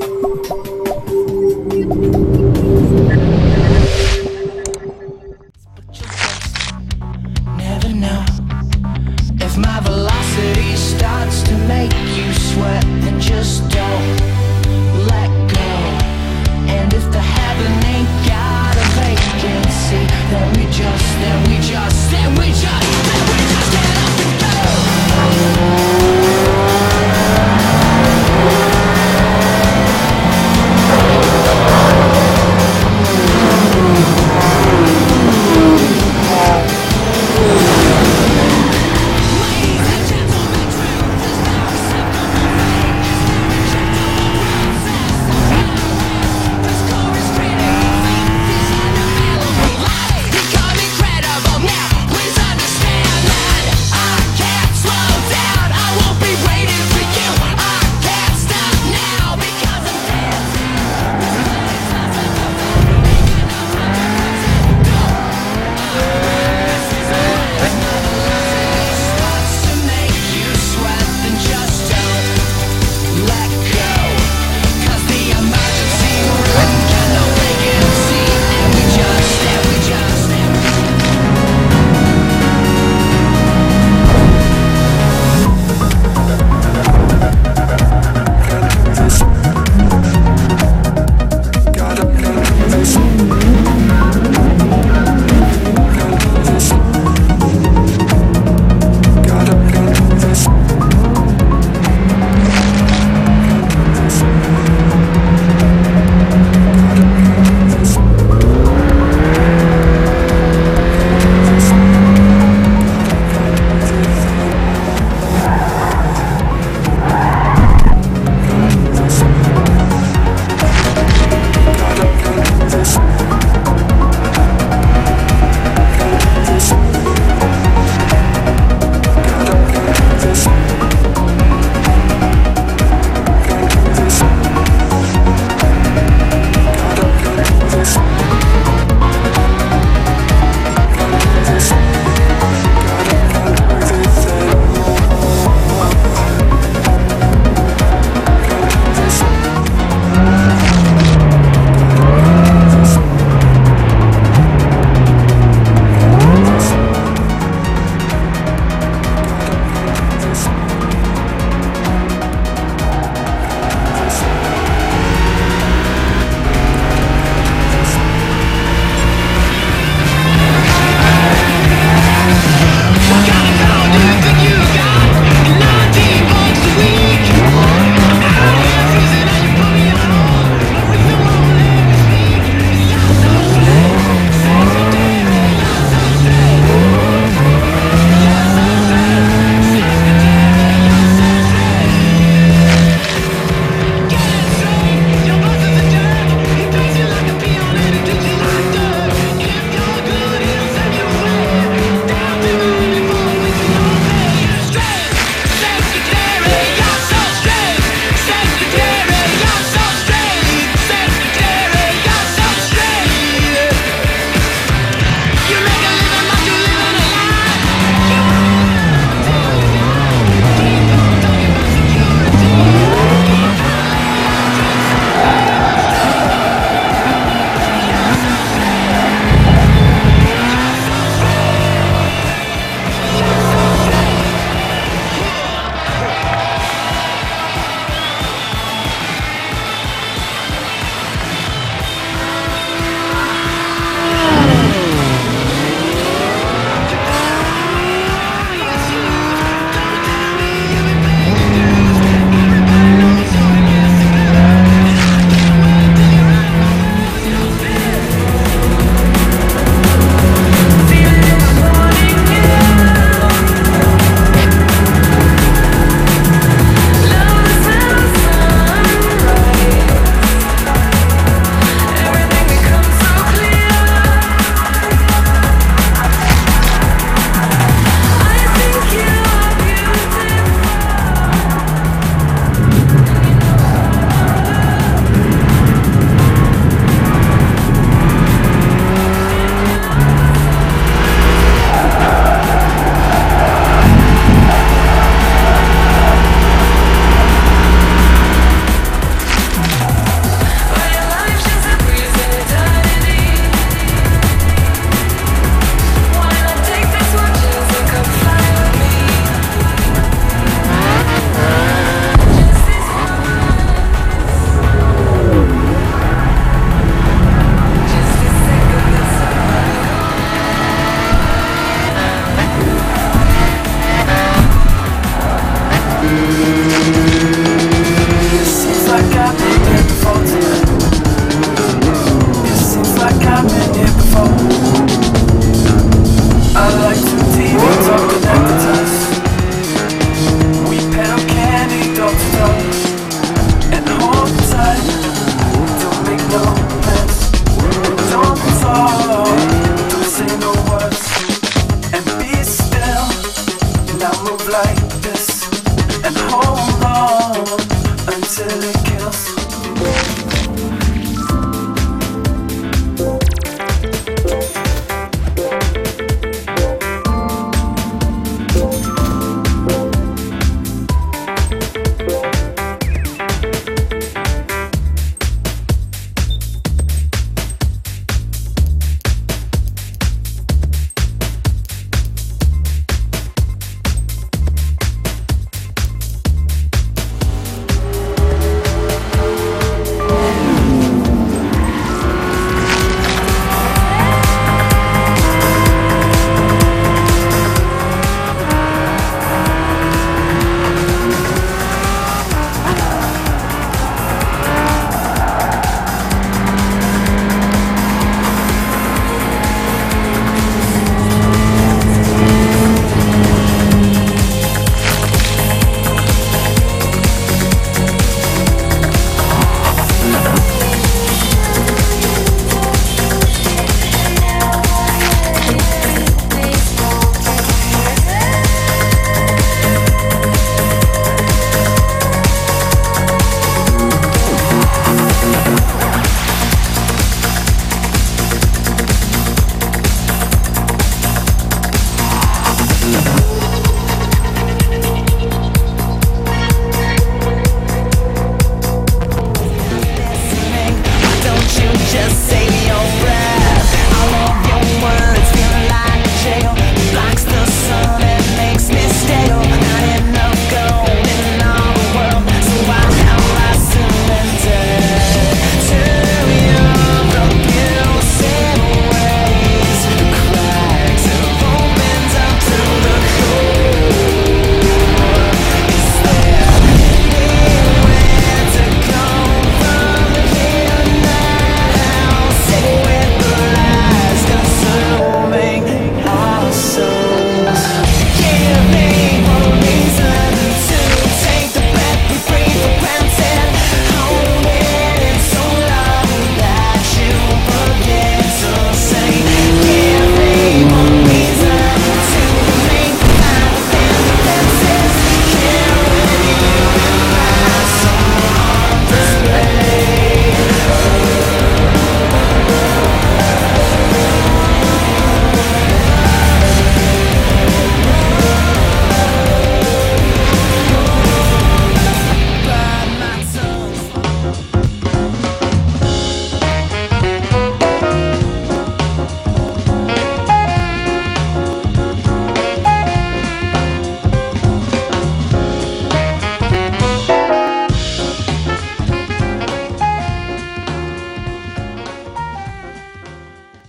you